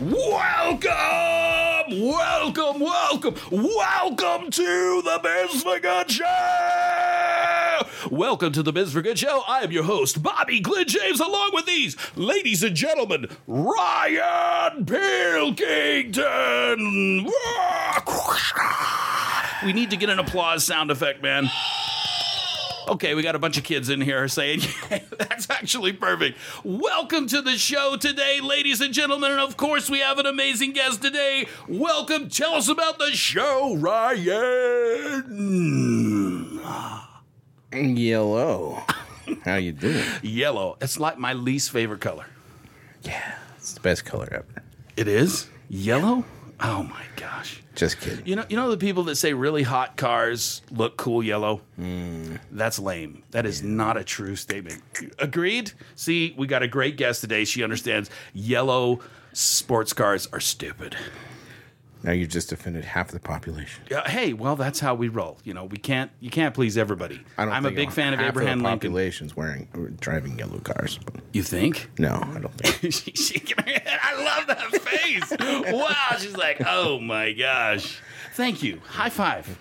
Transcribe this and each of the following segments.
Welcome, welcome, welcome, welcome to the Biz for Good Show. Welcome to the Biz for Good Show. I am your host, Bobby Glenn James, along with these ladies and gentlemen, Ryan Pilkington. We need to get an applause sound effect, man. Okay, we got a bunch of kids in here saying that's actually perfect. Welcome to the show today, ladies and gentlemen, and of course we have an amazing guest today. Welcome. Tell us about the show, Ryan. Yellow. How you doing? Yellow. It's like my least favorite color. Yeah, it's the best color ever. It is yellow. Oh my gosh. Just kidding. You know, you know the people that say really hot cars look cool yellow. Hmm. That's lame. That is not a true statement. Agreed. See, we got a great guest today. She understands yellow sports cars are stupid. Now you've just offended half the population. Yeah, hey, well, that's how we roll. You know, we can't you can't please everybody. I don't I'm a think big fan of half Abraham the Lincoln. population's wearing driving yellow cars. You think? no, I don't think. She's shaking her head. I love that face. wow. She's like, oh my gosh. Thank you. High five.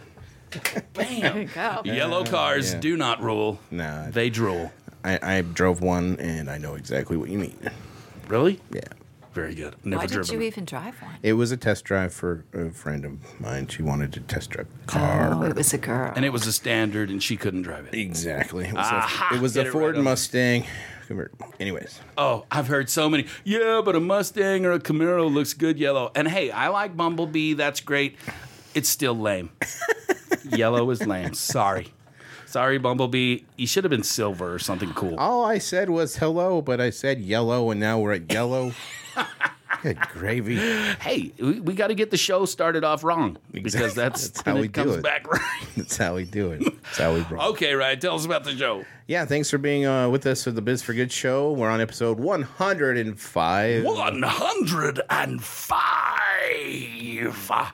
Bam. go. Yellow cars yeah. do not rule. Nah. They drool. I, I drove one and I know exactly what you mean. Really? Yeah. Very good. Never Why did driven. you it. even drive one? It was a test drive for a friend of mine. She wanted to test drive a oh, car. Oh, it was a girl. and it was a standard, and she couldn't drive it. Exactly. It was Aha, a, it was a it Ford right. Mustang convertible. Anyways, Oh, I've heard so many. Yeah, but a Mustang or a Camaro looks good yellow. And hey, I like Bumblebee. That's great. It's still lame. yellow is lame. Sorry. Sorry, Bumblebee. You should have been silver or something cool. all I said was hello, but I said yellow, and now we're at yellow. Good gravy. Hey, we, we got to get the show started off wrong because that's, That's how we it do comes it. back right. That's how we do it. That's how we roll. Okay, right. Tell us about the show. Yeah, thanks for being uh, with us for the Biz for Good show. We're on episode 105. 105.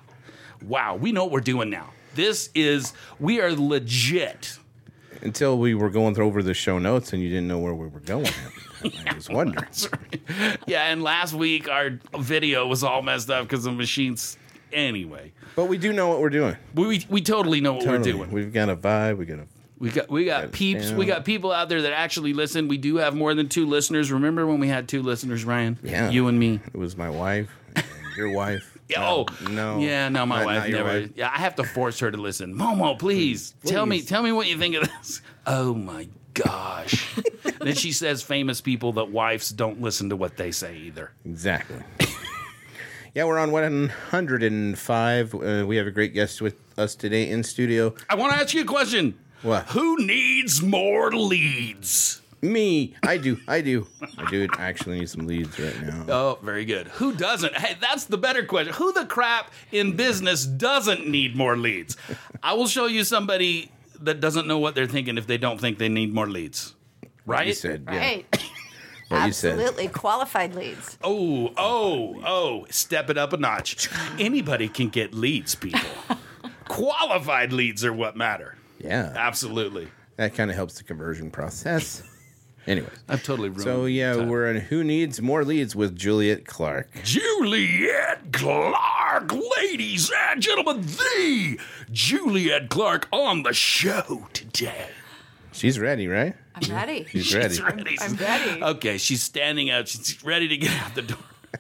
Wow, we know what we're doing now. This is, we are legit. Until we were going through over the show notes and you didn't know where we were going. I was wondering. Yeah, and last week our video was all messed up because the machines. Anyway, But we do know what we're doing. we we totally know what Totally. we're doing. We've got a vibe. We got a. We got we got peeps. We got people out there that actually listen. We do have more than two listeners. Remember when we had two listeners, Ryan? Yeah. you and me. It was my wife and your wife. Yeah, No, oh uh, no. yeah, no, my Not- wife your never. wife. Yeah, I have to force her to listen. Momo, please, tell me, please. tell me what you think of this. Oh my gosh! then she says famous people that wives don't listen to what they say either. Exactly. yeah, we're on 105. Uh, we have a great guest with us today in studio. I want to ask you a question. What? Who needs more leads? Me. I do. I do. I do actually need some leads right now. Oh, very good. Who doesn't? Hey, that's the better question. Who the crap in business doesn't need more leads? I will show you somebody that doesn't know what they're thinking if they don't think they need more leads. Right? You said, yeah. right. What you said. Absolutely qualified leads. Oh, oh, oh, step it up a notch. Anybody can get leads, people. Qualified leads are what matter. Yeah. Absolutely. That kind of helps the conversion process. Anyways. I've totally ruined So yeah, time. we're in Who Needs More Leads with Juliet Clark. Juliet Clark, ladies and gentlemen, the Juliet Clark on the show today. She's ready, right? I'm ready. She's ready. She's ready. I'm ready. Okay, she's standing up. She's ready to get out the door.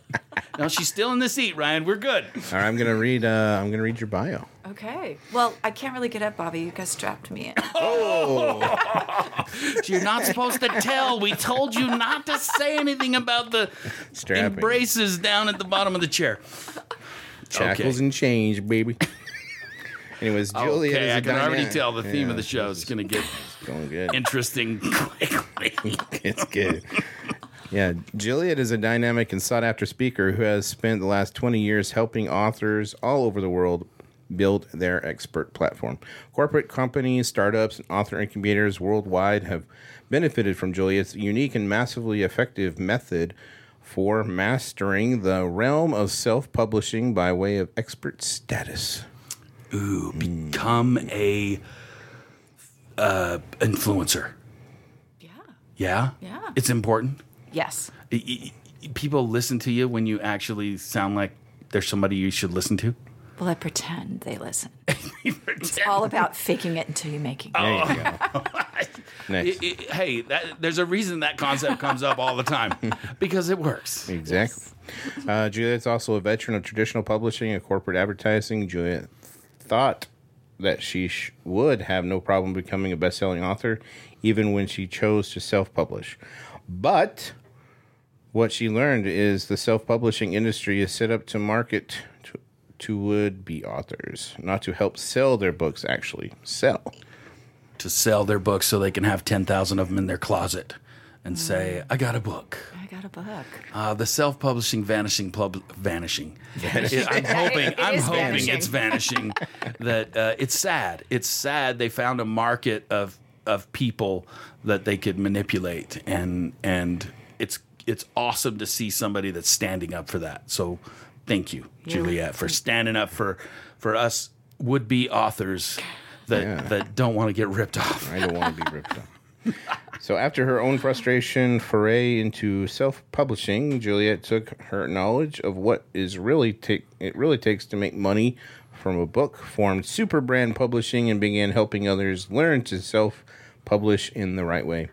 no, she's still in the seat, Ryan. We're good. All right, I'm gonna read. Uh, I'm gonna read your bio. Okay. Well, I can't really get up, Bobby. You guys strapped me in. Oh. You're not supposed to tell. We told you not to say anything about the Strapping. embraces down at the bottom of the chair. Shackles Okay. and change, baby. Anyways, Juliet okay, is a I can already tell the theme Yeah, of the show is going to get Going good. interesting quickly. it's good. Yeah, Juliet is a dynamic and sought after speaker who has spent the last 20 years helping authors all over the world build their expert platform. Corporate companies, startups, and author incubators worldwide have benefited from Juliet's unique and massively effective method for mastering the realm of self publishing by way of expert status. Ooh, become a uh, influencer. Yeah. Yeah, Yeah. It's important. Yes. People listen to you when you actually sound like there's somebody you should listen to. Well, I pretend they listen. It's all about faking it until you make it. There you go. Next. I- I- hey, that, there's a reason that concept comes up all the time because it works. Exactly. Uh, Juliet's also a veteran of traditional publishing and corporate advertising. Juliet thought that she sh- would have no problem becoming a best-selling author, even when she chose to self-publish. But what she learned is the self-publishing industry is set up to market to, to would-be authors, not to help sell their books. Actually, sell. To sell their books so they can have 10,000 of them in their closet and say, I got a book. I got a book. Uh, the self-publishing vanishing pub vanishing. It- I'm hoping. It I'm is hoping vanishing. it's vanishing. that uh, it's sad. It's sad they found a market of of people that they could manipulate, and and it's it's awesome to see somebody that's standing up for that. So, thank you, Juliet, for standing up for for us would be authors that Yeah. that don't want to get ripped off. I don't want to be ripped off. So, after her own frustration foray into self-publishing, Juliet took her knowledge of what is really take it really takes to make money from a book, formed Super Brand Publishing, and began helping others learn to self-publish in the right way.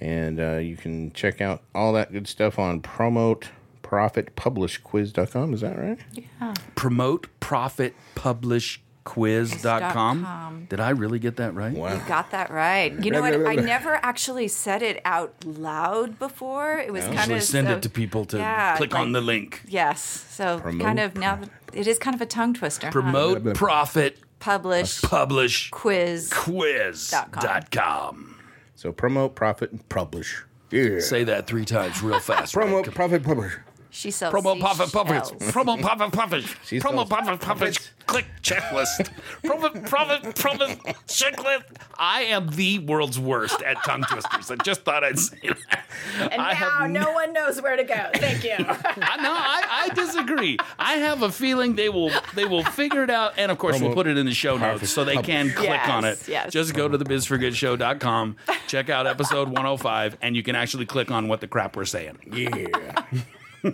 And uh, you can check out all that good stuff on promote profitpublishquiz.com. Is that right? Yeah. Promote profit publish quiz.com. com. Did I really get that right? Wow. You got that right. You know what? I never actually said it out loud before. It was kind Usually of send so- it to people to Yeah, click like- on the link. Yes. So Promote kind of now that- it is kind of a tongue twister. huh? Promote profit publish publish quiz. quiz.com. So promote profit and publish. Yeah. Say that three times real fast. promote right? profit publish. She sells Promo profit publish. seashells. Promo profit publish. She Promo sells profit publish. Click checklist. Profit profit profit checklist. I am the world's worst at tongue twisters. I just thought I'd say that. And I now have no one knows where to go. Thank you. I, no, I, I disagree. I have a feeling they will they will figure it out, and of course we'll put it in the show notes so they can click Yes, on it. yes. Just go to the thebizforgoodshow.com, check out episode 105, and you can actually click on what the crap we're saying. Yeah.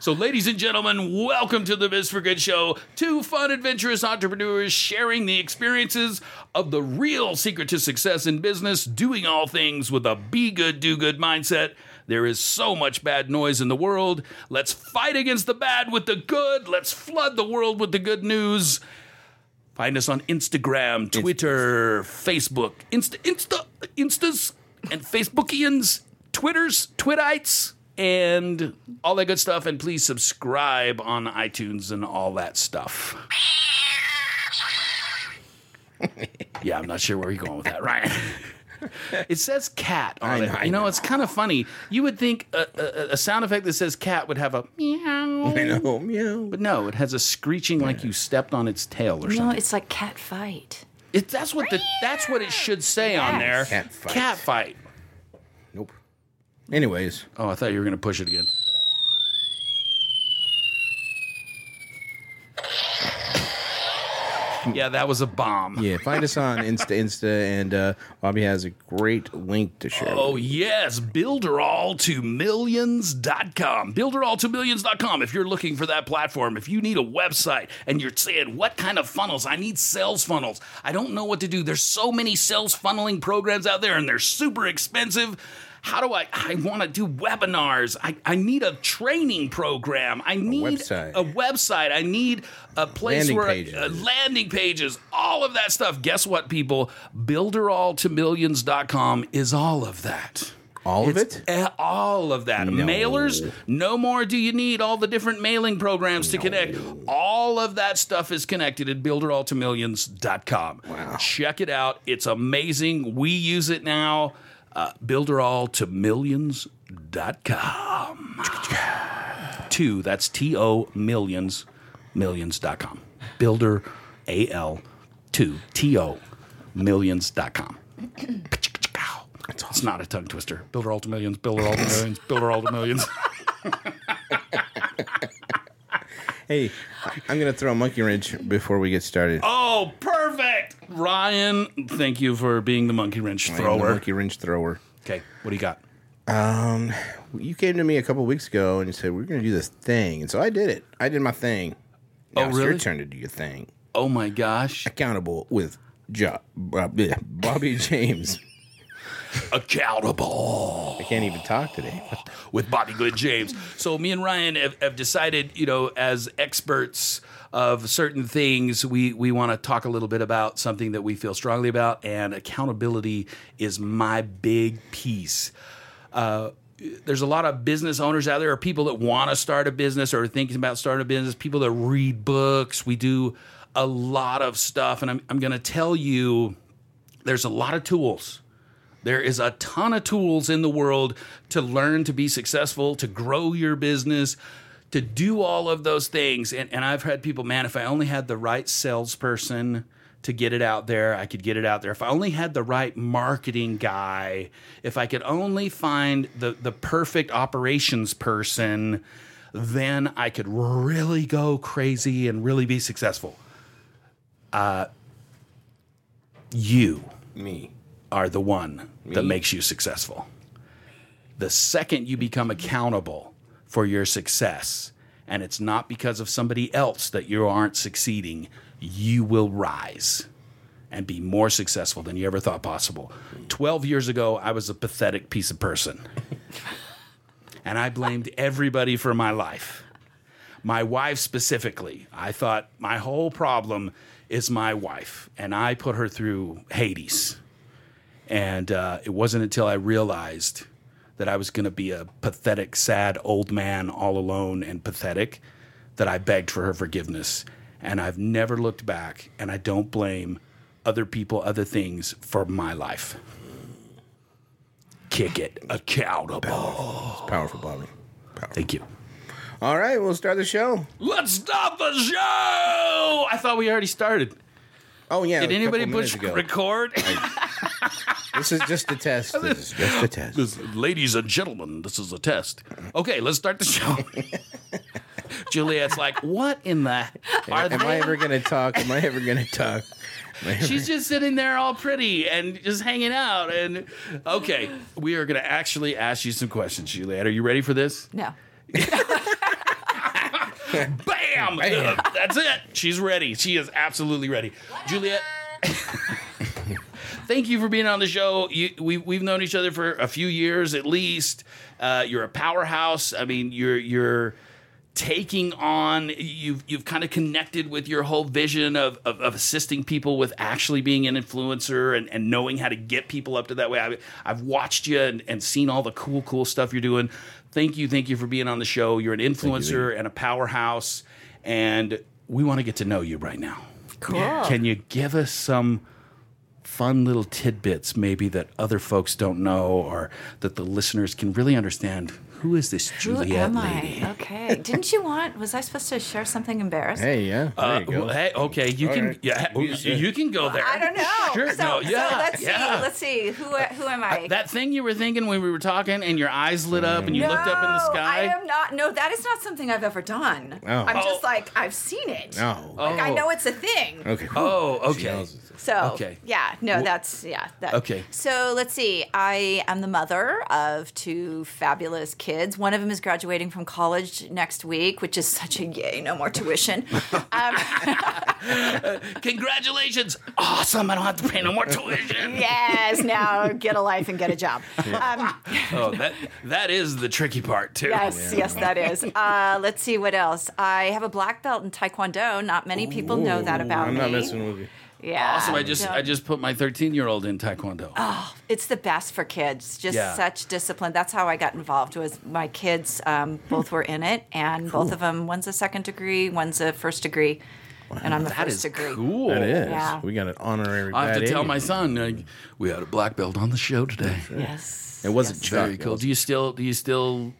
So, ladies and gentlemen, welcome to the Biz for Good Show. Two fun, adventurous entrepreneurs sharing the experiences of the real secret to success in business, doing all things with a be good, do good mindset. There is so much bad noise in the world. Let's fight against the bad with the good. Let's flood the world with the good news. Find us on Instagram, Twitter, Facebook, Insta, Insta, Instas, and Facebookians, Twitters, Twitites, and all that good stuff. And please subscribe on iTunes and all that stuff. yeah, I'm not sure where you're going with that, Ryan. It says cat on I it. know, I you know, know. it's kind of funny. You would think a, a, a sound effect that says cat would have a meow. I know. Meow. But no, it has a screeching like you stepped on its tail or no, something. No, it's like cat fight. It, that's what the that's what it should say on there. Cat fight. Cat fight. Anyways, Oh, I thought you were gonna push it again. Yeah, that was a bomb. yeah, find us on Insta, Insta, and uh, Bobby has a great link to share. Oh, yes. Builderall2millions.com. Builderall2millions.com. If you're looking for that platform, if you need a website and you're saying, what kind of funnels? I need sales funnels. I don't know what to do. There's so many sales funneling programs out there and they're super expensive. How do I? I want to do webinars. I, I need a training program. I need website. a website. I need a place Landing where pages. uh, landing pages, all of that stuff. Guess what, people? Builderall2millions.com is all of that. All of It's it? eh, all of that. Mailers, no more do you need all the different mailing programs to connect. All of that stuff is connected at builderall2millions.com. Wow. Check it out. It's amazing. We use it now. Uh, builderall2millions.com. Two, that's T O millions, millions.com. Builder A L 2 T O millions.com. It's not a tongue twister. Builder all to millions, builder all to millions, builder all to millions. Hey, I'm gonna throw a monkey wrench before we get started. Oh, perfect. Ryan, thank you for being the monkey wrench I am the thrower. monkey wrench thrower. Okay, what do you got? Um, You came to me a couple weeks ago and you said we're gonna do this thing, and so I did it. I did my thing. Now Oh, it's your turn to do your thing. Oh my gosh. Accountable with jo- Bob- Bobby James. Accountable. I can't even talk today. with Bobby Good James. So me and Ryan have, have decided, you know, as experts of certain things, we we want to talk a little bit about something that we feel strongly about, and accountability is my big piece. Uh, there's a lot of business owners out there, or people that want to start a business or are thinking about starting a business. People that read books. We do a lot of stuff, and I'm I'm going to tell you, there's a lot of tools. There is a ton of tools in the world to learn to be successful, to grow your business, to do all of those things. And, and I've had people, man, if I only had the right salesperson to get it out there, I could get it out there. If I only had the right marketing guy, if I could only find the, the perfect operations person, then I could really go crazy and really be successful. Uh, you Me. Are the one that makes you successful. The second you become accountable for your success, and it's not because of somebody else that you aren't succeeding, you will rise and be more successful than you ever thought possible. 12 years ago, I was a pathetic piece of person. and I blamed everybody for my life. My wife specifically. I thought my whole problem is my wife, and I put her through Hades. And uh, it wasn't until I realized that I was going to be a pathetic, sad old man, all alone and pathetic, that I begged for her forgiveness. And I've never looked back, and I don't blame other people, other things for my life. Kick it accountable. It's powerful, Bobby. Powerful. Thank you. All right, we'll start the show. Let's start the show. I thought we already started. Oh yeah. Did anybody push ago. record? This is just a test. This is just a test. This- ladies and gentlemen, this is a test. Okay, let's start the show. Juliet's like, what in the? Are Am I ever gonna talk? Am I ever gonna talk? Am I ever- She's just sitting there all pretty and just hanging out. And okay, we are going to actually ask you some questions, Juliet. Are you ready for this? No. Bam! That's it. She's ready. She is absolutely ready. Juliet. Thank you for being on the show. You, we, we've known each other for a few years at least. Uh, you're a powerhouse. I mean, you're you're taking on. You've you've kind of connected with your whole vision of, of, of assisting people with actually being an influencer and, and knowing how to get people up to that way. I, I've watched you and, and seen all the cool cool stuff you're doing. Thank you, thank you for being on the show. You're an influencer and a powerhouse, and we want to get to know you right now. Cool. Can you give us some fun little tidbits, maybe that other folks don't know, or that the listeners can really understand? Who is this Who Juliet am lady? I? Okay. Didn't you want? Was I supposed to share something embarrassing? Hey, yeah. There Uh, you go. well, hey, okay, you All can, right. yeah, You you, said- can go there. I don't know. Sure, so, no, yeah, so let's yeah. see. Let's see. Who who am I? That thing you were thinking when we were talking, and your eyes lit up, and you no, looked up in the sky. I am not. No, that is not something I've ever done. Oh. I'm Oh. just like I've seen it. No. Like I Oh. know it's a thing. Okay. Oh, okay. So Okay. yeah, no, Wh- that's yeah. That. Okay. So let's see. I am the mother of two fabulous kids. One of them is graduating from college next week, which is such a yay! No more tuition. um, Congratulations! Awesome! I don't have to pay no more tuition. yes, now get a life and get a job. Um, Oh, that that is the tricky part too. yes, yes, that is. Uh, let's see what else. I have a black belt in Taekwondo. Not many people know that about I'm me. not messing with you. Yeah. Awesome! I just I just put my 13 year old in taekwondo. Oh, it's the best for kids. Just Yeah. such discipline. That's how I got involved. Was my kids um, both were in it, and both of them. One's a second degree, one's a first degree. and I'm a first is degree. cool. That is. Yeah. We got an honorary. I have to tell my son uh, we had a black belt on the show today. Yes. It wasn't yes. Chuck. Very cool. Do you still do you still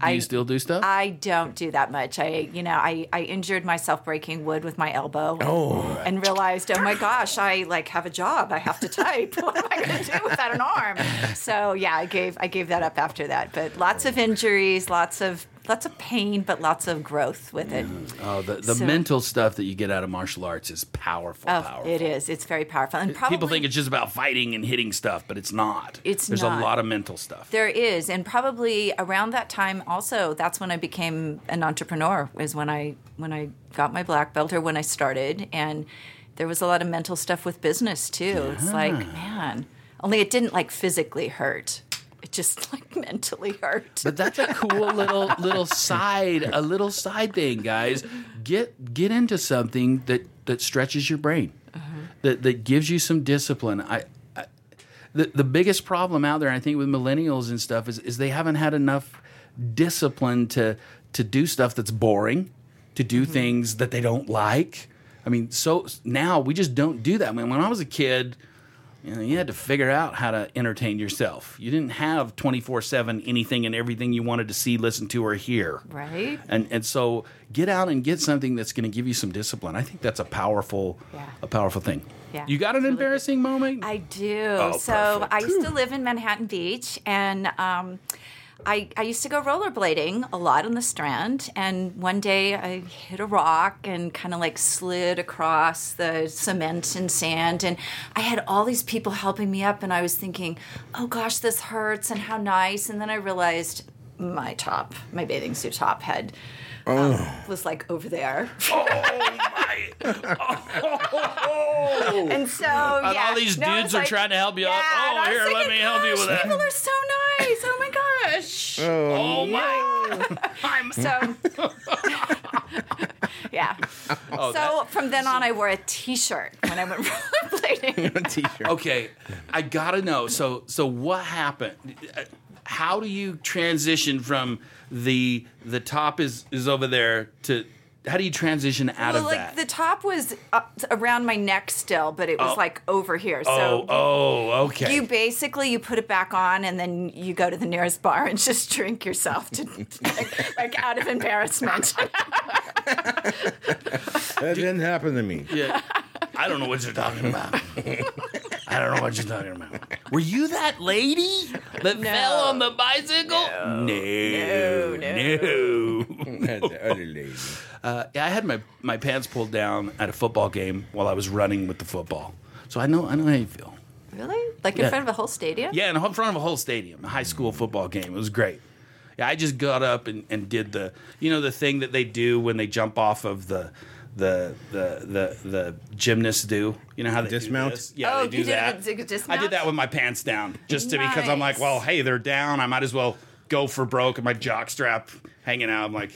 do I- you still do stuff? I don't do that much. I, you know, I, I injured myself breaking wood with my elbow. Oh. And realized, oh my gosh, I like have a job. I have to type. what am I going to do without an arm? So yeah, I gave I gave that up after that. But lots of injuries, lots of lots of pain, but lots of growth with it. oh, the, the So- mental stuff that you get out of martial arts is powerful. Oh, powerful. it is. It's very powerful. And probably People think it's just about fighting and hitting stuff, but it's not. It's There's not. a lot of mental stuff. There is, and probably around that time also, that's when I became an entrepreneur. Is when I when I got my black belt or when I started, and there was a lot of mental stuff with business too. It's like, man, only it didn't like physically hurt. It just like mentally hurt. But that's a cool little little side, a little side thing, guys. Get get into something that that stretches your brain, uh-huh. that that gives you some discipline. I, I the the biggest problem out there, I think, with millennials and stuff is is they haven't had enough discipline to to do stuff that's boring, to do mm-hmm. things that they don't like. I mean, so now we just don't do that. I mean, when I was a kid, you know, you had to figure out how to entertain yourself. You didn't have 24 7 anything and everything you wanted to see, listen to, or hear. Right. And, and so get out and get something that's going to give you some discipline. I think that's a powerful, Yeah. a powerful thing. Yeah, You got an it's really good. embarrassing moment? I do. Oh, so perfect. I used to live in Manhattan Beach, and um, I, I used to go rollerblading a lot on the Strand. And one day I hit a rock and kind of like slid across the cement and sand. And I had all these people helping me up, and I was thinking, oh gosh, this hurts, and how nice. And then I realized my top, my bathing suit top, had. Um, was like over there, oh, my. Oh. and so And all these No, dudes it's are like- trying to help you up. Oh, and I here, let me help you with that." People are so nice. Oh my gosh. Oh, my. I'm So, yeah. Oh, so from then on, I wore a T-shirt when I went rollerblading. T-shirt. Okay, I gotta know. So, so what happened? How do you transition from the the top is is over there to how do you transition out well, of like that? the top was up around my neck still, but it was Oh. like over here. oh, So oh, okay. you basically you put it back on, and then you go to the nearest bar and just drink yourself to like, like out of embarrassment. That didn't happen to me. yeah. I don't know what you're talking about. I don't know what you're talking about. Were you that lady that fell on the bicycle? No, no, no. That's the other lady. Uh, yeah, I had my, my pants pulled down at a football game while I was running with the football, so I know I know how you feel. really? Like in Yeah. front of a whole stadium? Yeah, in front of a whole stadium, a high school football game. It was great. Yeah, I just got up and, and did the you know the thing that they do when they jump off of the the the the, the gymnasts do. You know how they do Dismount? this? Yeah, Oh, they do you did that. a dig- I did that with my pants down, just to because I'm like, well, hey, they're down. I might as well go for broke, and my jock strap hanging out. I'm like,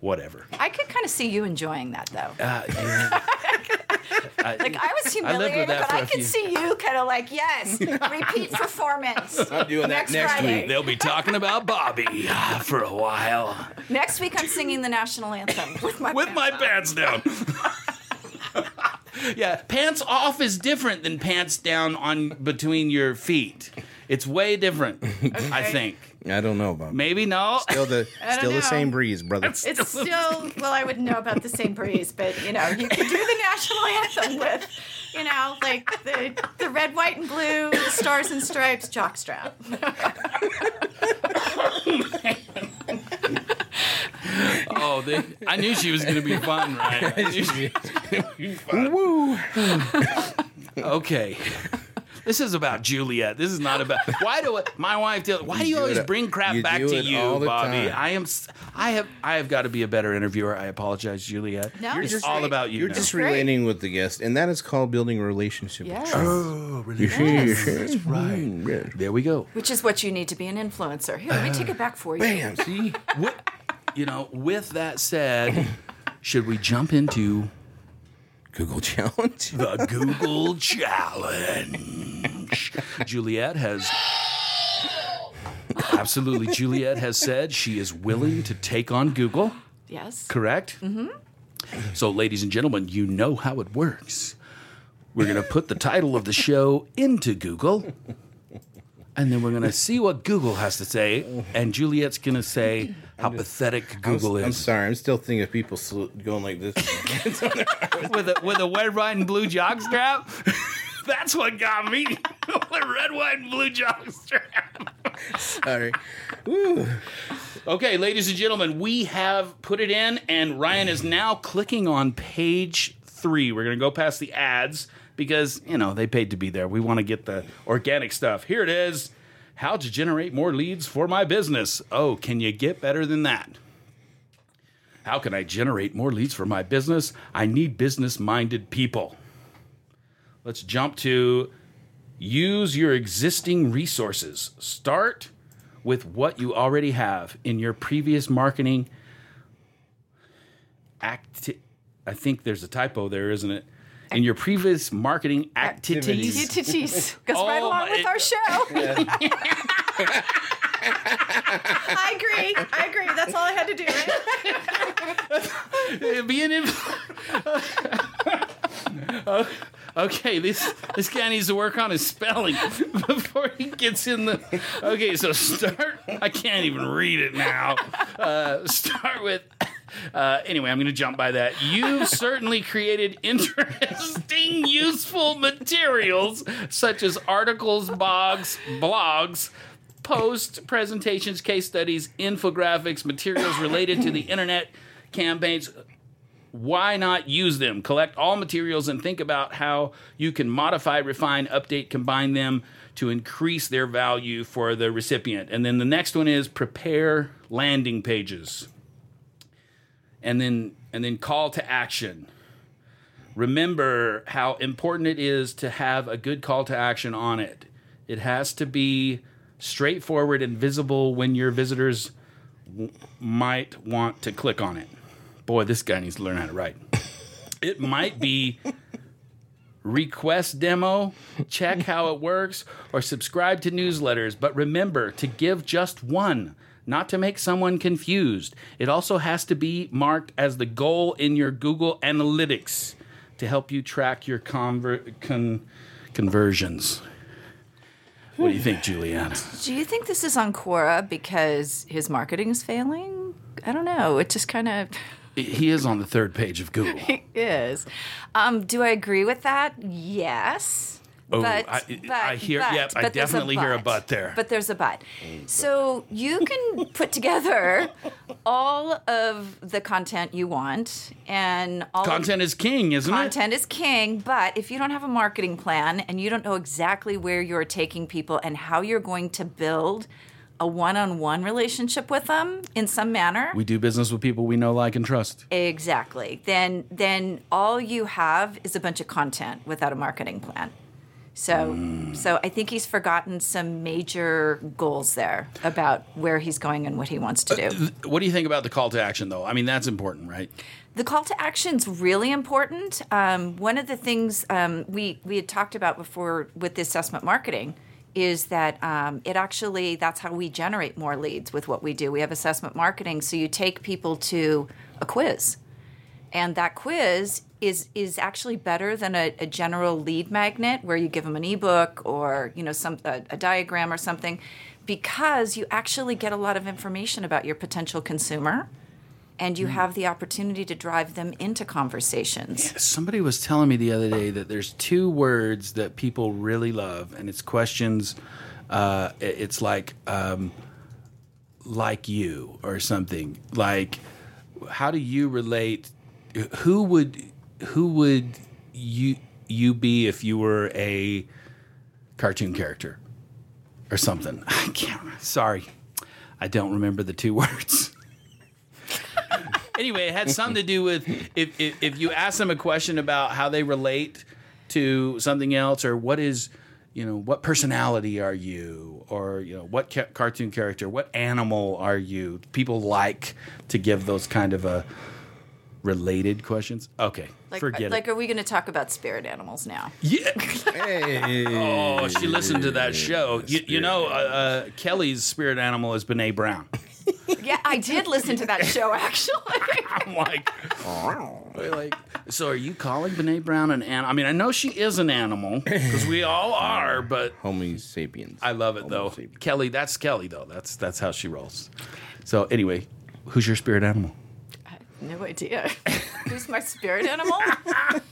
whatever. I could kind of see you enjoying that though. Uh, yeah. Like I was I lived with humiliated, that but I I a could few- see you kind of like, yes, repeat performance. I'm doing that Next next Friday. week. They'll be talking about Bobby uh, for a while Next week, I'm singing the national anthem with my with my pants pants down. yeah, pants off is different than pants down on between your feet. It's way different, I think. I don't know about. Maybe no. Still the don't still the same breeze, brother. on. It's still well, I wouldn't know about the same breeze, but you know, you could do the national anthem with, you know, like the the red, white, and blue, the stars and stripes jockstrap. Oh, they, I knew she was going to be fun, right? I knew she was gonna be fun. Woo! Okay. This is about Juliet. This is not about. Why do it? My wife. Do, why do you do always it- bring crap you back to you, Bobby? time. I am. I have. I have got to be a better interviewer. I apologize, Juliet. No, it's it's all great. about you. You're now. just relating with the guest, and that is called building a relationship. Yes. Oh, really? You see, you see. That's right. Mm. There we go. Which is what you need to be an influencer. Here, let me take it back for you. Bam! See, What, you know, with that said, should we jump into Google challenge. the Google challenge? Juliet has. Absolutely. Juliet has said she is willing to take on Google, Yes. correct? Mm-hmm. So, ladies and gentlemen, you know how it works. We're going to put the title of the show into Google, and then we're going to see what Google has to say. And Juliet's going to say how pathetic I'm, Google I'm sorry. I'm still thinking of people going like this. with a with a red, white, and blue jockstrap. That's what got me. the red, white, and blue jockstrap. sorry. Woo. Okay, ladies and gentlemen, we have put it in, and Ryan is now clicking on page three. We're going to go past the ads because, you know, they paid to be there. We want to get the organic stuff. Here it is How to generate more leads for my business. Oh, can you get better than that? How can I generate more leads for my business? I need business minded people. Let's jump to use your existing resources. Start with what you already have in your previous marketing act. I think there's a typo there, isn't it? In your previous marketing activities. Activities. Goes right Oh, along my- with our show. I agree. I agree. That's all I had to do, right? Be an inf- okay, this this guy needs to work on his spelling before he gets in the. Okay, so start. I can't even read it now. Uh, start with. Uh, anyway, I'm going to jump by that. You've certainly created interesting, useful materials such as articles, blogs, blogs, posts, presentations, case studies, infographics, materials related to the internet campaigns why not use them? Collect all materials and think about how you can modify, refine, update, combine them to increase their value for the recipient. And then the next one is prepare landing pages. And then and then call to action. Remember how important it is to have a good call to action on it. It has to be straightforward and visible when your visitors w- might want to click on it boy, this guy needs to learn how to write. It might be request demo, check how it works, or subscribe to newsletters. But remember to give just one, not to make someone confused. It also has to be marked as the goal in your Google Analytics to help you track your conver- con- conversions. What do you think, Juliana? Do you think this is on Quora because his marketing is failing? I don't know. It just kind of He is on the third page of Google. He is. Um, do I agree with that? Yes. Oh, but, I- but, I hear- but- yep, I but there's definitely hear a but there. But there's a mm, but. So you can put together all of the content you want, and all of- Content is king, isn't it? content is king. But if you don't have a marketing plan and you don't know exactly where you're taking people and how you're going to build a one-on-one relationship with them in some manner, We do business with people we know, like, and trust. Exactly. Then then all you have is a bunch of content without a marketing plan. So so I think he's forgotten some major goals there about where he's going and what he wants to do. What do you think about the call to action, though? I mean, that's important, right? The call to action is really important. Um, one of the things um, we we had talked about before with the assessment marketing is that um, it actually that's how we generate more leads with what we do. We have assessment marketing, so you take people to a quiz, and that quiz is is actually better than a, a general lead magnet where you give them an ebook or you know some a, a diagram or something, because you actually get a lot of information about your potential consumer and you have the opportunity to drive them into conversations. Somebody was telling me the other day that there's two words that people really love, and it's questions. Uh, it's like, um, like you or something. Like, how do you relate? Who would who would you you be if you were a cartoon character or something? I can't. Sorry, I don't remember the two words. anyway, it had something to do with if, if if you ask them a question about how they relate to something else or what is you know what personality are you or you know what ca- cartoon character what animal are you people like to give those kind of a related questions okay Like, forget like it are we going to talk about spirit animals now? yeah Hey. oh she listened to that show you, you know uh, uh, kelly's spirit animal is Brene brown Yeah, I did listen to that show actually. I'm like, like, so are you calling Brene Brown an animal? I mean, I know she is an animal because we all are, but Homo sapiens. I love it Homo though. sapiens. Kelly, that's Kelly though. That's that's how she rolls. So anyway, who's your spirit animal? No idea. Who's my spirit animal?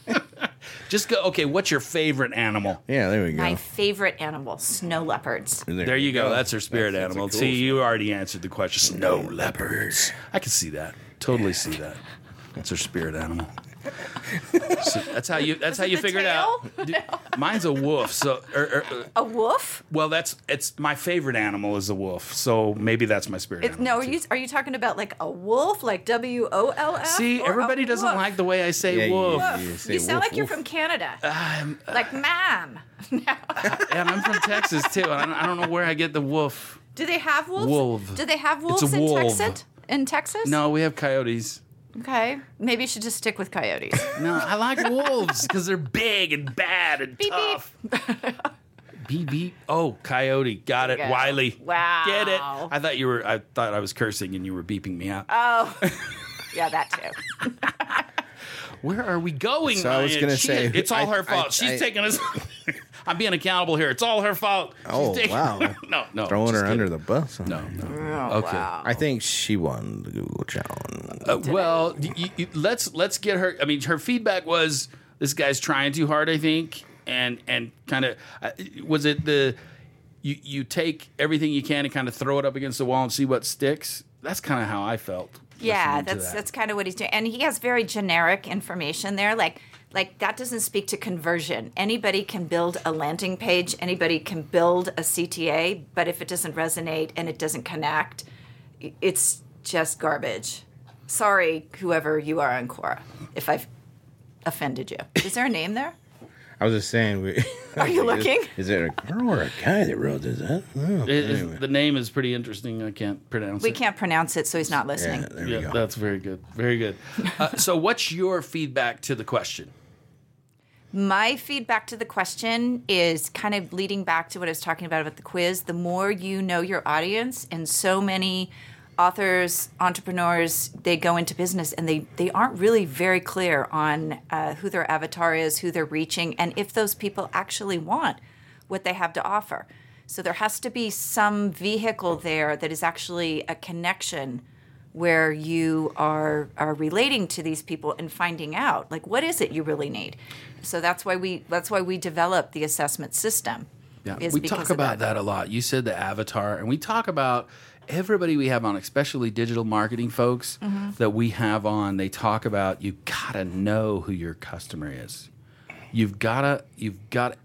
Just go. Okay, what's your favorite animal? Yeah, there we go. My favorite animal, snow leopards. There you go. That's her spirit That's- that's a animal. cool See, you already answered the question. Snow leopards. I can see that. Totally see that. That's her spirit animal. So that's how you. That's how you the figure it out. Dude, Mine's a wolf. So, or, or, uh, A wolf? well, that's it's my favorite animal is a wolf. So maybe that's my spirit It, animal. no, are you are you talking about like a wolf, like W O L F? See, everybody doesn't wolf? like the way I say Yeah, wolf. you- You, say sound wolf, like you're wolf. from Canada, I'm, uh, like ma'am. and I'm from Texas too. I don't, I don't know where I get the wolf. Do they have wolves? Wolf. Do they have It's a wolves in wolf. Texas? In Texas? No, we have coyotes. Okay, maybe you should just stick with coyotes. No, I like wolves because they're big and bad and Beep, beep. tough. Beep beep. Oh, coyote. Got it. There you go. Wiley. Wow. Get it. I thought you were. I thought I was cursing and you were beeping me out. oh, yeah, that too. Where are we going? So I was gonna say, it's all I- her fault. I- She's I- taking us. I'm being accountable here. It's all her fault. She's Oh, taking- wow. no, no. Throwing her kidding. under the bus. No, no. Oh, Okay. wow. I think she won the Google challenge. Uh, well, y- y- y- let's let's get her. I mean, her feedback was this guy's trying too hard. I think, and and kind of uh, was it the you you take everything you can and kind of throw it up against the wall and see what sticks. That's kind of how I felt. Yeah, that's that. that's kind of what he's doing, and he has very generic information there. Like like that doesn't speak to conversion. Anybody can build a landing page. Anybody can build a CTA, but if it doesn't resonate and it doesn't connect, it's just garbage. Sorry, whoever you are on Quora, if I've offended you. Is there a name there? I was just saying. We, Are you is- looking? Is, it a girl or a guy that wrote this? Huh? It- it- anyway. the name is pretty interesting. I can't pronounce We it. can't pronounce it, so he's not yeah, listening. there Yeah, we go. that's very good. Very good. Uh, so, what's your feedback to the question? My feedback to the question is kind of leading back to what I was talking about about the quiz. The more you know your audience, and so many authors, entrepreneurs, they go into business and they, they aren't really very clear on uh, who their avatar is, who they're reaching, and if those people actually want what they have to offer. So there has to be some vehicle there that is actually a connection where you are are relating to these people and finding out like what is it you really need. So that's why we that's why we develop the assessment system. Yeah, we talk about that. a lot. You said the avatar, and we talk about everybody we have on, especially digital marketing folks Mm-hmm. that we have on. They talk about you gotta know who your customer is. You've gotta, you've got.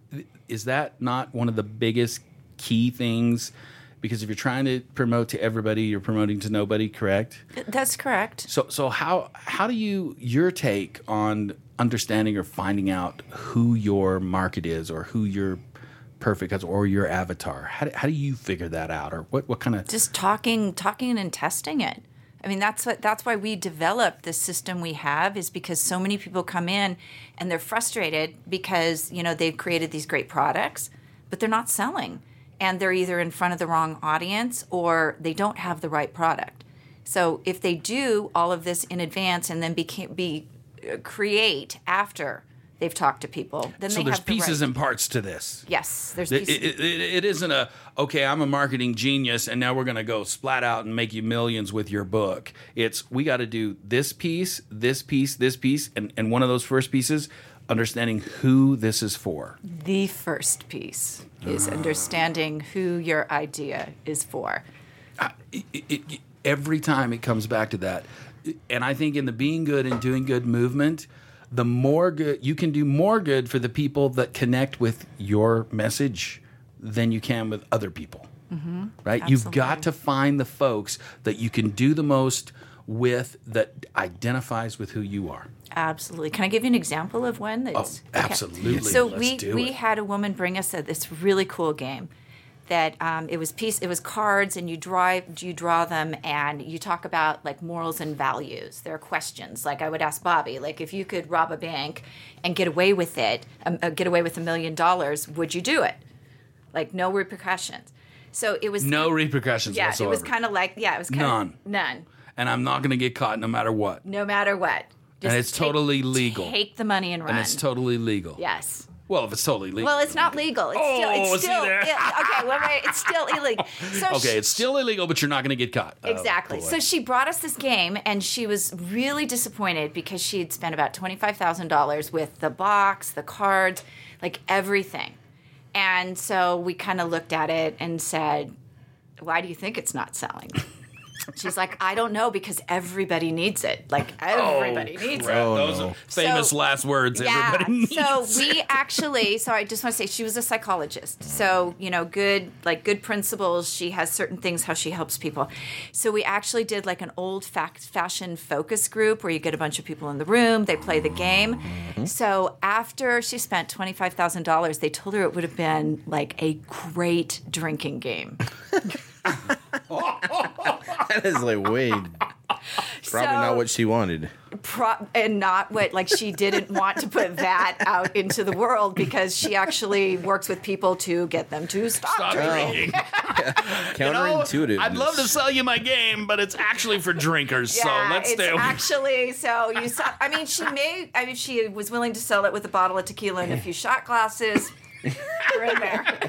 Is that not one of the biggest key things? Because if you're trying to promote to everybody, you're promoting to nobody. Correct. That's correct. So, so how how do you your take on understanding or finding out who your market is or who your perfect customer or your avatar? How do, how do you figure that out, or what what kind of just talking talking and testing it. I mean that's what that's why we developed the system we have is because so many people come in and they're frustrated because you know they've created these great products but they're not selling. And they're either in front of the wrong audience or they don't have the right product. So if they do all of this in advance and then became, be uh, create after they've talked to people then so there's have the pieces right. and parts to this. yes there's It, pieces. it, it, it isn't a okay. I'm a marketing genius, and now we're going to go splat out and make you millions with your book. It's we got to do this piece, this piece, this piece, and and one of those first pieces, understanding who this is for. The first piece Ah. is understanding who your idea is for. it- every time it comes back to that and i think in the being good and doing good movement the more good you can do more good for the people that connect with your message than you can with other people. Mm-hmm. Right? You've got to find the folks that you can do the most with that identifies with who you are. Absolutely. Can I give you an example of one? That's, Oh, absolutely. So Let's we we had a woman bring us a, this really cool game that um, it was piece it was cards and you draw you draw them and you talk about like morals and values. There are questions like I would ask Bobby like if you could rob a bank and get away with it, um, uh, get away with a million dollars, would you do it? Like no repercussions. So it was No repercussions Yeah, whatsoever. it was kind of like yeah, it was kind None. of none, and I'm not going to get caught no matter what. no matter what. Just it's take- totally legal. Take the money and run. And it's totally legal. yes. Well, if it's totally legal. Well, it's not legal. It's still. Oh, It's see still. okay. Well, wait. It's still illegal. So okay, she- it's still illegal, but you're not going to get caught. Oh, Exactly. boy. so she brought us this game, and she was really disappointed because she had spent about twenty five thousand dollars with the box, the cards, like everything. And so we kind of looked at it and said, "Why do you think it's not selling?" She's like, "I don't know because everybody needs it. Like oh, everybody needs Crap, it." Oh, Those no. famous So- last words. Yeah. Everybody needs. So we actually, so I just want to say she was a psychologist. So, you know, good, like good principles. She has certain things how she helps people. So we actually did like an old fact fashioned focus group where you get a bunch of people in the room, they play the game. Mm-hmm. So after she spent $25,000, they told her it would have been like a great drinking game. That is like way probably So- not what she wanted. Pro- and not what like she didn't want to put that out into the world because she actually works with people to get them to stop, Stop drinking. drinking. You know, Counterintuitive. I'd love to sell you my game, but it's actually for drinkers. so let's it's stay away. actually so you saw. I mean, she may. I mean, she was willing to sell it with a bottle of tequila and a few shot glasses. We're in there.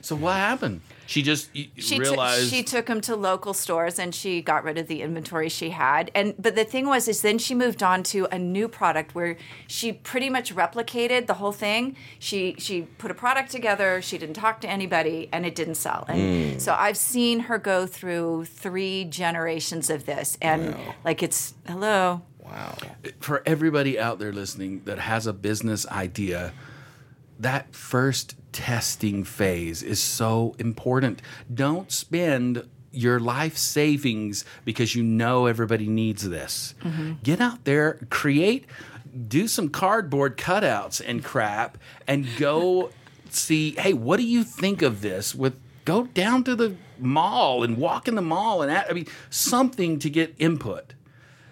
so what happened? She just She realized. she took him to local stores and she got rid of the inventory she had. And but the thing was, is then she moved on to a new product where she pretty much replicated the whole thing. She she put a product together. She didn't talk to anybody, and it didn't sell. And mm. so I've seen her go through three generations of this, and like it's hello. Wow. for everybody out there listening that has a business idea, that first testing phase is so important. Don't spend your life savings because you know everybody needs this. Mm-hmm. Get out there, create, do some cardboard cutouts and crap, and go see. Hey, what do you think of this? With go down to the mall and walk in the mall and I mean something to get input.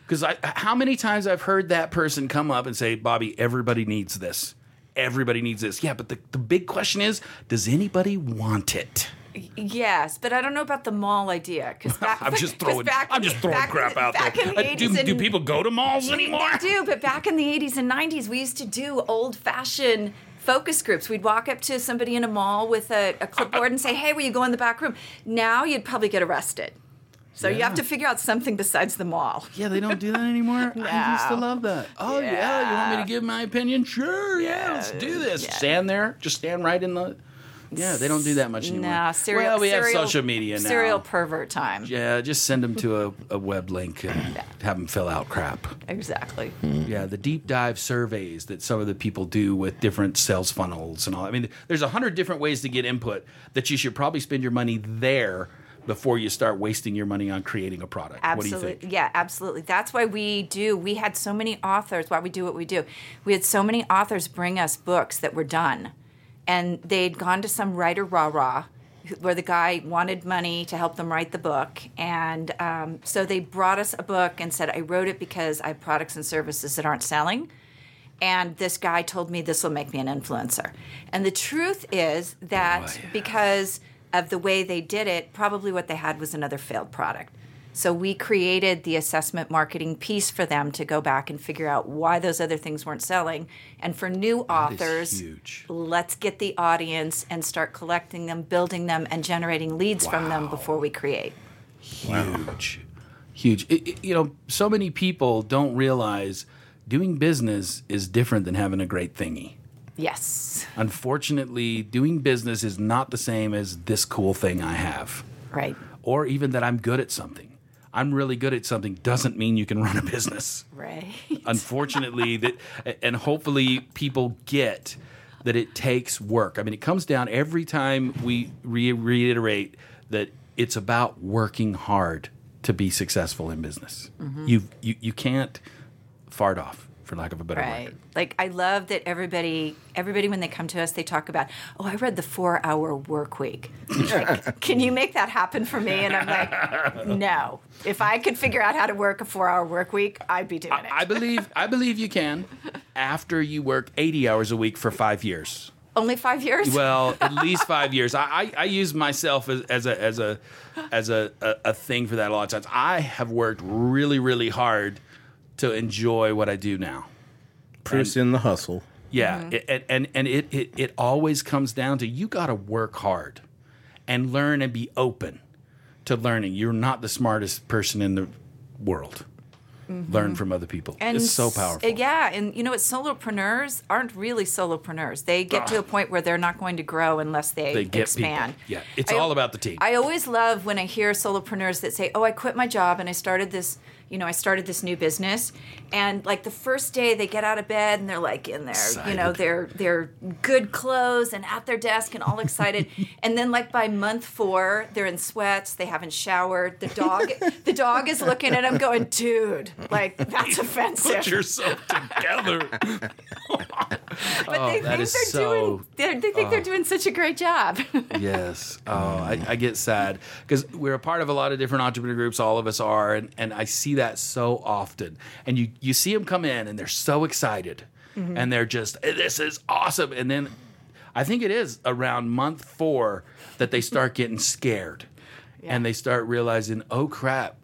Because how many times I've heard that person come up and say, Bobby, everybody needs this. Everybody needs this. Yeah, but the, the big question is, does anybody want it? Yes, but I don't know about the mall idea because I'm just throwing. back I'm just throwing back crap out back there. the Uh, do, 80s do people go to malls anymore? They do, but back in the 80s and 90s, we used to do old fashioned focus groups. We'd walk up to somebody in a mall with a, a clipboard and say, hey, will you go in the back room? Now you'd probably get arrested. So you have to figure out something besides the mall. Yeah, they don't do that anymore. I used to love that. Oh yeah. you want me to give my opinion? Sure, yeah, let's do this. yeah. Stand there, just stand right in the. Yeah, they don't do that much anymore. No, serial. well, we have social media now. Serial pervert time. Yeah, just send them to a, a web link and have them fill out crap. Exactly. Hmm. Yeah, the deep dive surveys that some of the people do with different sales funnels and all. I mean, there's a hundred different ways to get input that you should probably spend your money there before you start wasting your money on creating a product. What do you Absolutely. think? Yeah, absolutely. That's why we do. We had so many authors, why we do what we do. We had so many authors bring us books that were done. And they'd gone to some writer rah rah where the guy wanted money to help them write the book. And um, so they brought us a book and said, I wrote it because I have products and services that aren't selling. And this guy told me this will make me an influencer. And the truth is that Boy. because of the way they did it, probably what they had was another failed product. So we created the assessment marketing piece for them to go back and figure out why those other things weren't selling. And for new authors, let's get the audience and start collecting them, building them, and generating leads from them before we create. Huge, huge. It- it- you know, so many people don't realize doing business is different than having a great thingy. Yes. Unfortunately, doing business is not the same as this cool thing I have. Right. or even that I'm good at something. I'm really good at something doesn't mean you can run a business. Right. Unfortunately, that and hopefully people get that it takes work. I mean, it comes down every time we re- reiterate that it's about working hard to be successful in business. Mm-hmm. You you you can't fart off, for lack of a better Right. word. Like I love that everybody everybody when they come to us they talk about, "Oh, I read the 4-hour work week." Like, Can you make that happen for me? And I'm like, "No. If I could figure out how to work a 4-hour work week, I'd be doing it." I believe I believe you can after you work 80 hours a week for 5 years. Only five years. Well, at least five years. I, I, I use myself as, as a as a as a, a, a thing for that a lot of times. I have worked really really hard to enjoy what I do now. Proof's in the hustle. Yeah, Mm-hmm. it, and and, and it, it it always comes down to you got to work hard and learn and be open to learning. You're not the smartest person in the world. Learn from other people. Mm-hmm. and it's so powerful. Yeah, and you know what? Solopreneurs aren't really solopreneurs. They get to a point where they're not going to grow unless they, They get expand. people. Yeah, it's I- all about the team. I always love when I hear solopreneurs that say, "Oh, I quit my job and I started this." You know, I started this new business, and like the first day they get out of bed and they're like in their, you know, Excited. their their good clothes and at their desk and all excited, and then like by month four they're in sweats, they haven't showered. The dog, the dog is looking at them going, "Dude, like that's offensive." Put yourself together. but Oh, they think they're so- doing, they're, they think they're oh. doing such a great job. yes. Oh, I, I get sad because we're a part of a lot of different entrepreneur groups. All of us are, and, and I see that so often. And you you see them come in, and they're so excited, Mm-hmm. and they're just this is awesome. And then I think it is around month four that they start getting scared, and they start realizing, oh crap.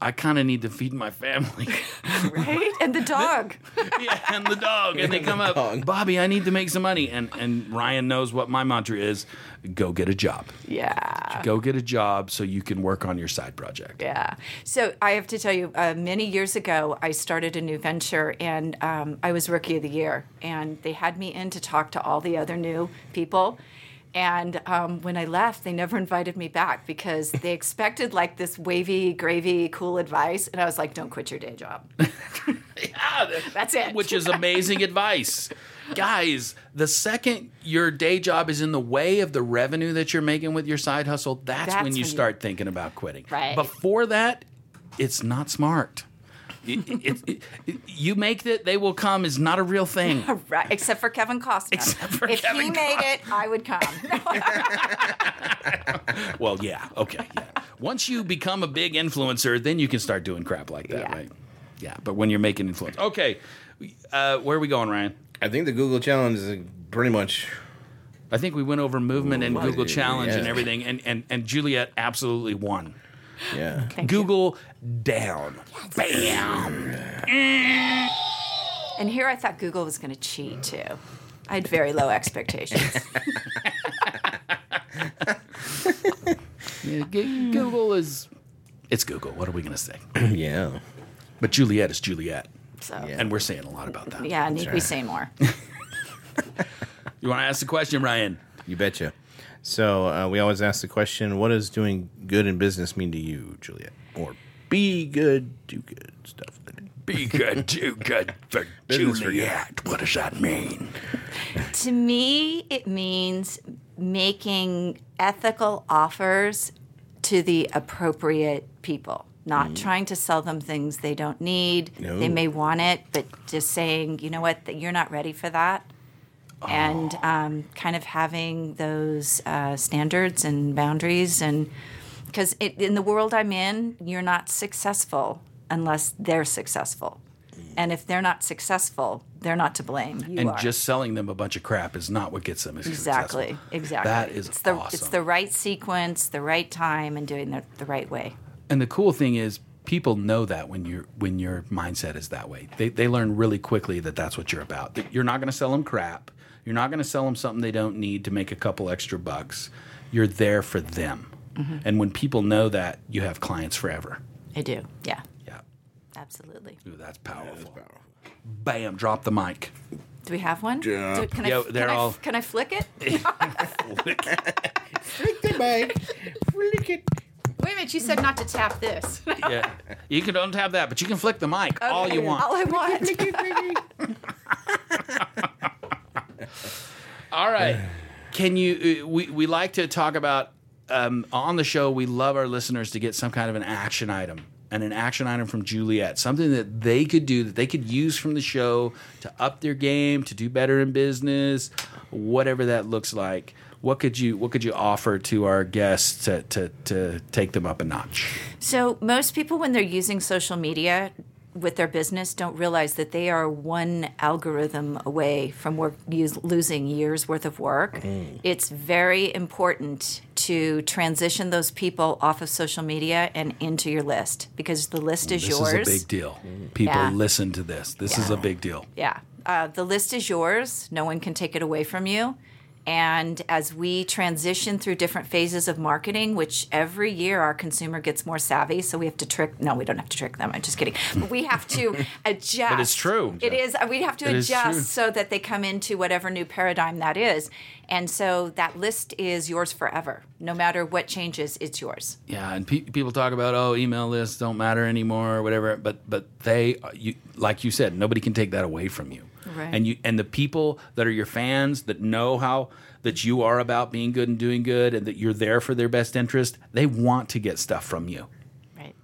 I kind of need to feed my family. right? And the dog. yeah, and the dog. And they come up, Bobby, I need to make some money. And and Ryan knows what my mantra is: go get a job. Yeah. Go get a job so you can work on your side project. Yeah. So I have to tell you, uh, many years ago, I started a new venture and um, I was Rookie of the Year. And they had me in to talk to all the other new people. And um, when I left, they never invited me back because they expected like this wavy, gravy, cool advice. And I was like, don't quit your day job. Yeah, That's it. Which is amazing advice. Guys, the second your day job is in the way of the revenue that you're making with your side hustle, that's, That's when you when you- start thinking about quitting. Right. Before that, it's not smart. It- it- it- it- you make that they will come is not a real thing. Right, except for Kevin Costner. Except for if Kevin he made it, I would come. Well, yeah, okay, yeah. Once you become a big influencer, then you can start doing crap like that, Yeah. right? Yeah, but when you're making influence, okay. Uh, where are we going, Ryan? I think the Google challenge is pretty much I think we went over movement and Google yeah. Challenge and everything, and, and, and Juliet absolutely won. Yeah. Thank you. Google down. Bam. And here I thought Google was going to cheat too. I had very low expectations. Yeah, G- Google is. It's Google. What are we going to say? yeah. But Juliet is Juliet. So Yeah. yeah, And we're saying a lot about that. Yeah, need we say more? You want to ask the question, Ryan? You betcha. So uh, we always ask the question: What does doing good in business mean to you, Juliet? Or be good, do good stuff. Be good, do good for Juliet. What does that mean? to me, it means making ethical offers to the appropriate people. Not trying to sell them things they don't need. No. They may want it, but just saying, you know what, you're not ready for that. And um, kind of having those uh, standards and boundaries. And because in the world I'm in, you're not successful unless they're successful. And if they're not successful, they're not to blame. You And are. just selling them a bunch of crap is not what gets them Exactly. successful. Exactly. That is it's the, awesome. It's the right sequence, the right time, and doing it the right way. And the cool thing is, people know that when your when your mindset is that way, they they learn really quickly that that's what you're about. That you're not going to sell them crap. You're not going to sell them something they don't need to make a couple extra bucks. You're there for them. Mm-hmm. And when people know that, you have clients forever. I do. Yeah. Yeah. Absolutely. Ooh, that's powerful. Bam! Drop the mic. Do we have one? Yeah. Do- can, I, can, they're I, all- can I flick it? Flick the mic. Flick it. Wait a minute. You said not to tap this. yeah, you can don't that, but you can flick the mic all you want. All I want. All right. Can you? Uh, we we like to talk about um, on the show. We love our listeners to get some kind of an action item and an action item from Juliet, something that they could do that they could use from the show to up their game, to do better in business, whatever that looks like. What could you What could you offer to our guests to to, to take them up a notch? So most people, when they're using social media, with their business don't realize that they are one algorithm away from work, use, losing years worth of work. It's very important to transition those people off of social media and into your list because the list is This yours. This is a big deal. People Yeah. listen to this. This is a big deal. Yeah. Uh, the list is yours. No one can take it away from you. And as we transition through different phases of marketing, which every year our consumer gets more savvy, so we have to trick. No, we don't have to trick them. I'm just kidding. But we have to adjust. But it's true. It is. Uh, we have to It adjust so that they come into whatever new paradigm that is. And so that list is yours forever. No matter what changes, it's yours. Yeah, and pe- people talk about oh, email lists don't matter anymore or whatever. But but they, uh, you, like you said, nobody can take that away from you. Right. And you and the people that are your fans that know how that you are about being good and doing good and that you're there for their best interest, they want to get stuff from you. Right.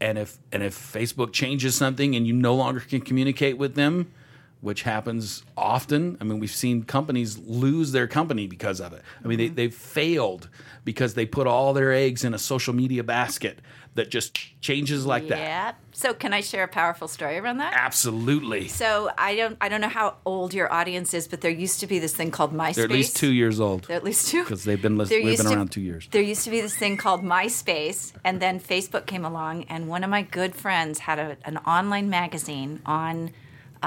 and if and if Facebook changes something and you no longer can communicate with them, which happens often. I mean, we've seen companies lose their company because of it. I mean, they, mm-hmm. they've failed because they put all their eggs in a social media basket that just changes like that. Yeah. So can I share a powerful story around that? Absolutely. So I don't I don't know how old your audience is, but there used to be this thing called MySpace. They're at least two years old. They're at least two. 'Cause they've been There we've been to- around two years. There used to be this thing called MySpace, and then Facebook came along, and one of my good friends had a, an online magazine on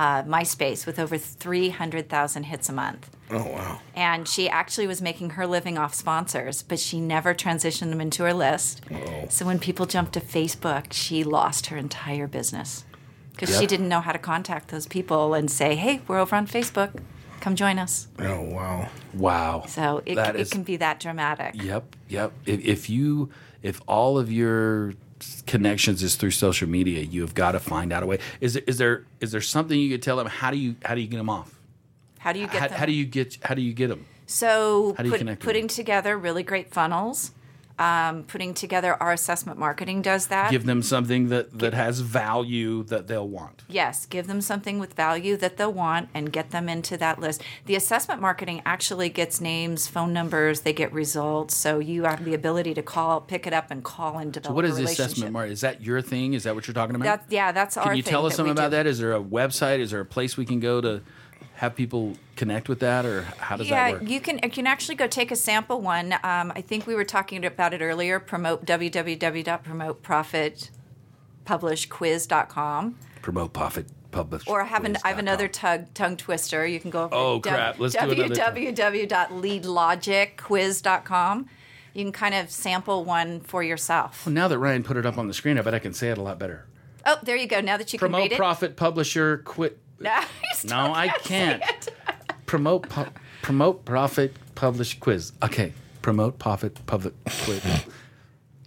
uh, MySpace with over three hundred thousand hits a month. Oh wow. And she actually was making her living off sponsors, but she never transitioned them into her list. So when people jumped to Facebook, she lost her entire business because she didn't know how to contact those people and say, "Hey, we're over on Facebook. Come join us." Oh wow. Wow. So it, That it is- can be that dramatic. Yep, yep. If, if you, if all of your connections is through social media, you have got to find out a way. Is there, is there, is there something you could tell them? How do you, how do you get them off? How do you get How, them? how do you get, how do you get them? So How do you put- connect putting them? together really great funnels, um, putting together our assessment marketing does that. Give them something that that has value that they'll want. Yes, give them something with value that they'll want and get them into that list. The assessment marketing actually gets names, phone numbers, they get results. So you have the ability to call, pick it up and call and develop What a is the assessment market? Is that your thing? Is that what you're talking about? That, yeah, that's our Can you tell us something about do. that? Is there a website? Is there a place we can go to have people connect with that, or how does yeah, that work? Yeah, you can you can actually go take a sample one. Um, I think we were talking about it earlier. Promote www.promoteprofitpublishquiz.com. Promote profit publish. Or I have, an, I have another tug, tongue twister. You can go over Oh, to crap. Let's do another tongue. www.leadlogicquiz.com. You can kind of sample one for yourself. Now that Ryan put it up on the screen, I bet I can say it a lot better. Oh, there you go. Now that you can Promote read it. profit publisher quit. No, No, I can't. Promote pu- promote profit publish quiz. Okay. Promote profit public quiz.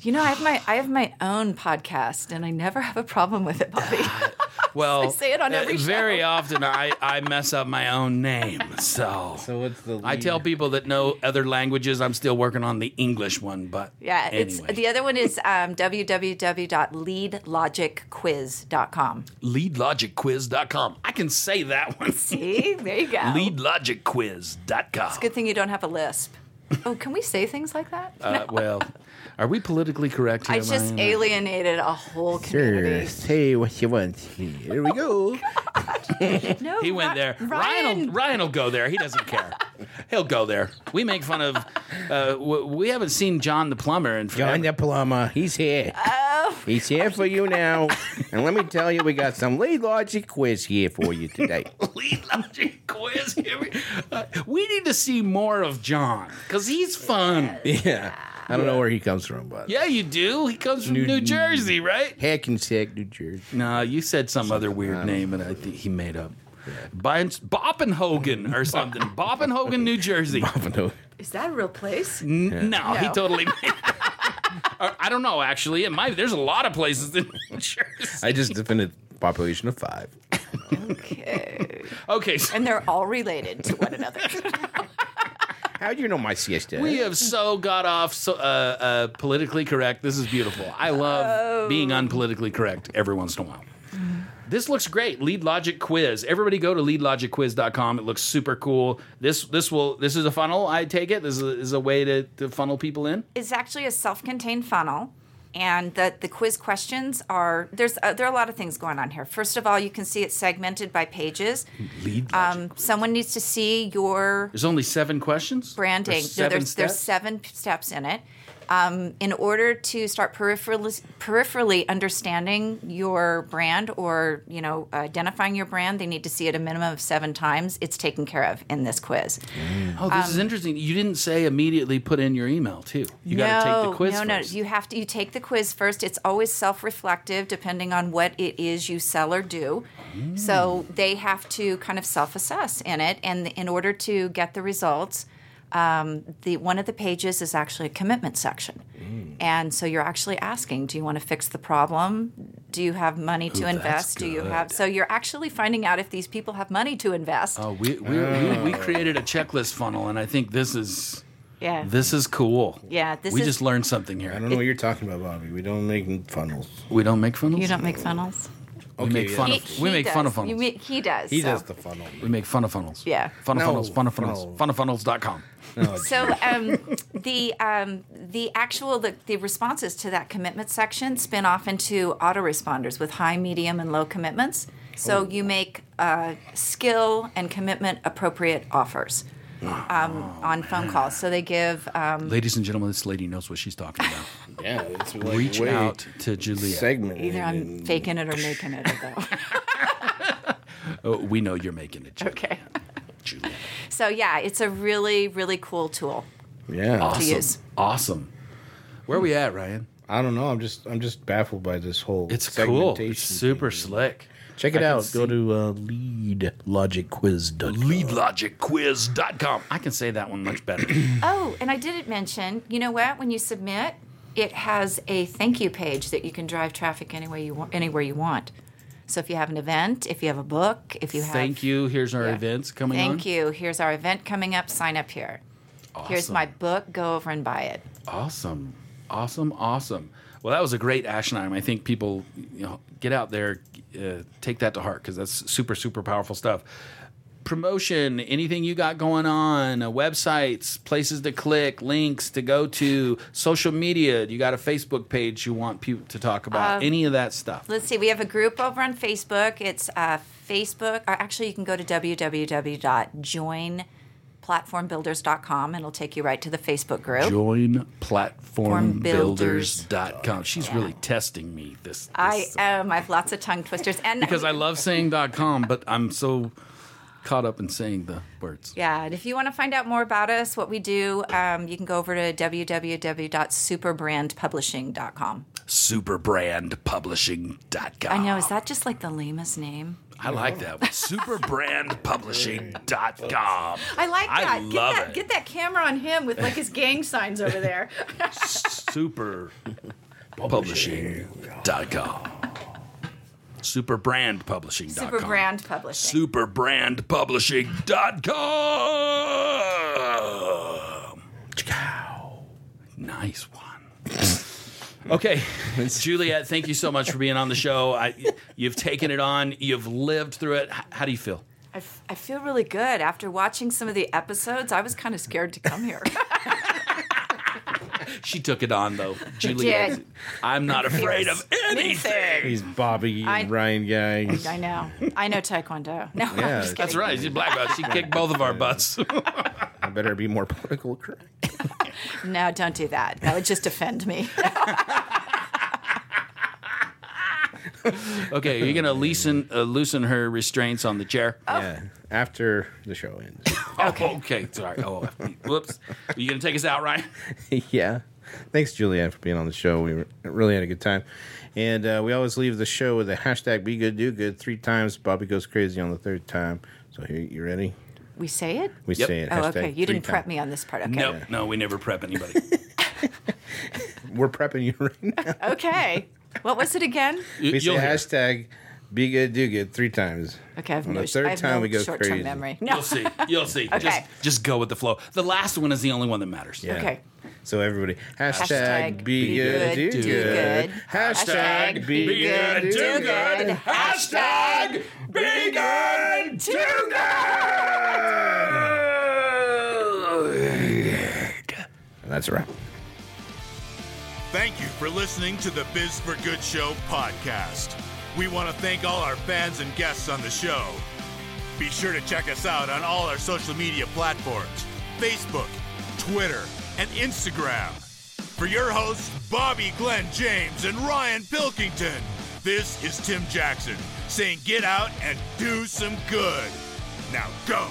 You know, I have my I have my own podcast, and I never have a problem with it, Bobby. Ah, Well, I say it on uh, every show. very often I, I mess up my own name. So, So what's the? I tell people that know other languages. I'm still working on the English one, but yeah, it's the other one is um, www.leadlogicquiz.com. leadlogicquiz.com. I can say that one. See, there you go. leadlogicquiz.com. It's a good thing you don't have a lisp. Oh, can we say things like that? Uh, well, are we politically correct here, I just Ryan? alienated a whole Sure. community. Say what you want. Here we go. No, He went Ri- there. Ryan, Ryan, will, Ryan will go there. He doesn't care. He'll go there. We make fun of. Uh, we haven't seen John the plumber in forever. John the plumber. He's here. Oh. He's here for you now. and let me tell you, we got some lead logic quiz here for you today. Lead logic quiz. Here we, uh, we need to see more of John because he's fun. yeah. I don't know where he comes from, but Yeah, you do. He comes from New, New- Jersey, right? Hackensack, New Jersey. No, you said some other weird name, and I think he made up. Yeah. Boppenhogen or something. Boppenhogen, New Jersey. is that a real place? N- No, he No. totally made Or, I don't know, actually. It might. There's a lot of places in New Jersey. I just defended population of five. Okay. Okay, so and they're all related to one another. How do you know my siesta? we have so got off so, uh, uh, politically correct. This is beautiful. I love being unpolitically correct every once in a while. This looks great. Lead Logic Quiz. Everybody go to leadlogicquiz.com. It looks super cool. This this will this is a funnel. I take it. This is a, is a way to, to funnel people in. it's actually a self-contained funnel and the, the quiz questions are there's uh, there are a lot of things going on here. First of all, you can see it's segmented by pages. Lead. Um, someone needs to see your There's only seven questions. branding. There's No, seven there's there's steps? seven steps in it. Um, in order to start peripherally, peripherally understanding your brand or you know identifying your brand, they need to see it a minimum of seven times. It's taken care of in this quiz. Oh, this Um, is interesting. You didn't say immediately put in your email too. You got to take the quiz no, first. no. You have to. You take the quiz first. It's always self-reflective, depending on what it is you sell or do. So they have to kind of self-assess in it, and in order to get the results, um, the one of the pages is actually a commitment section, and so you're actually asking, do you want to fix the problem? Do you have money to Ooh, invest? Do you have? So you're actually finding out if these people have money to invest. Oh, we we, we we created a checklist funnel, and I think this is yeah. this is cool. Yeah, this we is- just learned something here. I don't know what you're talking about, Bobby. We don't make funnels. We don't make funnels. you don't make funnels. We make yeah. fun He- of. We he make fun of funnels. ma- he does. He so. does the funnel. we make fun of funnels. Yeah. Fun of No, funnels. Fun of funnels. no. Funoffunnels.com. No, So um, the um, the actual the, the responses to that commitment section spin off into autoresponders with high, medium, and low commitments. So you make uh, skill and commitment appropriate offers um, on phone calls. So they give um, Ladies and gentlemen, this lady knows what she's talking about. Yeah, it's like Reach way out to Julia. segment. either I'm faking it or making it. Though. Oh, we know you're making it, Juliet. okay. Juliet. So yeah, it's a really really cool tool. Yeah, Awesome. use. Awesome. Where are we at, Ryan? I don't know. I'm just I'm just baffled by this whole. It's cool. segmentation It's super thing. slick. Check it I can out. Go see- to uh, leadlogicquiz.com. LeadLogicQuiz.com. I can say that one much better. Oh, and I didn't mention. You know what? When you submit, it has a thank you page that you can drive traffic anywhere you want. Anywhere you want. So if you have an event, if you have a book, if you have Thank you. Here's our Yeah. events coming on. Thank you. Here's our event coming up. Sign up here. Here's my book. Go over and buy it. Awesome. Awesome. Awesome. Well, that was a great item. I think people, you know, get out there, uh, take that to heart because that's super, super powerful stuff. Promotion, anything you got going on, uh, websites, places to click, links to go to, social media. You got a Facebook page you want people to talk about, Um, any of that stuff. Let's see. We have a group over on Facebook. It's uh, Facebook. Or actually, you can go to www.joinplatformbuilders.com and it'll take you right to the Facebook group. Joinplatformbuilders.com. She's really testing me this, I this am. I have lots of tongue twisters. And because I love saying .com, but I'm so caught up in saying the words. Yeah, and if you want to find out more about us, what we do, um, you can go over to www.superbrandpublishing.com. Superbrandpublishing.com. I know, is that just like the lamest name? I like that one. Superbrandpublishing.com. I like that. I that. love get that it. get that camera on him with like his gang signs over there. Superpublishing.com. Superbrandpublishing.com. Super brand publishing. Superbrandpublishing.com. Nice one. okay, Juliet, thank you so much for being on the show. I, you've taken it on. You've lived through it. H- How do you feel? I, f- I feel really good after watching some of the episodes. I was kind of scared to come here. She took it on though, Juliet. did. I'm not afraid of anything. He's Bobby I- and Ryan guys. I know. I know Taekwondo. No, I'm Yeah, just That's kidding. right. She's a black belt. She kicked both of our butts. I better be more political correct. No, don't do that. That would just offend me. okay, you're gonna loosen uh, loosen her restraints on the chair. Yeah, after the show ends. Okay. okay. Sorry. Oh, whoops. Are you gonna take us out, Ryan? yeah. Thanks, Julianne, for being on the show. We really had a good time. And uh, we always leave the show with the hashtag be good, do good three times. Bobby goes crazy on the third time. So here, you ready? We say it? We Yep. say it. Oh, hashtag okay. You didn't prep times. me on this part. Okay. No, no, we never prep anybody. We're prepping you right now. Okay. What was it again? You, We say hashtag be good, do good three times. Okay, I have On no, the third I have time no we go short-term crazy. memory. No. You'll see. You'll see. Okay. Just, just go with the flow. The last one is the only one that matters. Yeah. Okay. So everybody, hashtag, Hashtag be, be good, good, do do good. good. Hashtag Hashtag be be good, good, do do good. good. Hashtag be good to And that's a wrap. Thank you for listening to the Biz for Good Show podcast. We want to thank all our fans and guests on the show. Be sure to check us out on all our social media platforms Facebook, Twitter, and Instagram. For your hosts, Bobby Glenn James and Ryan Pilkington, this is Tim Jackson saying get out and do some good. Now go.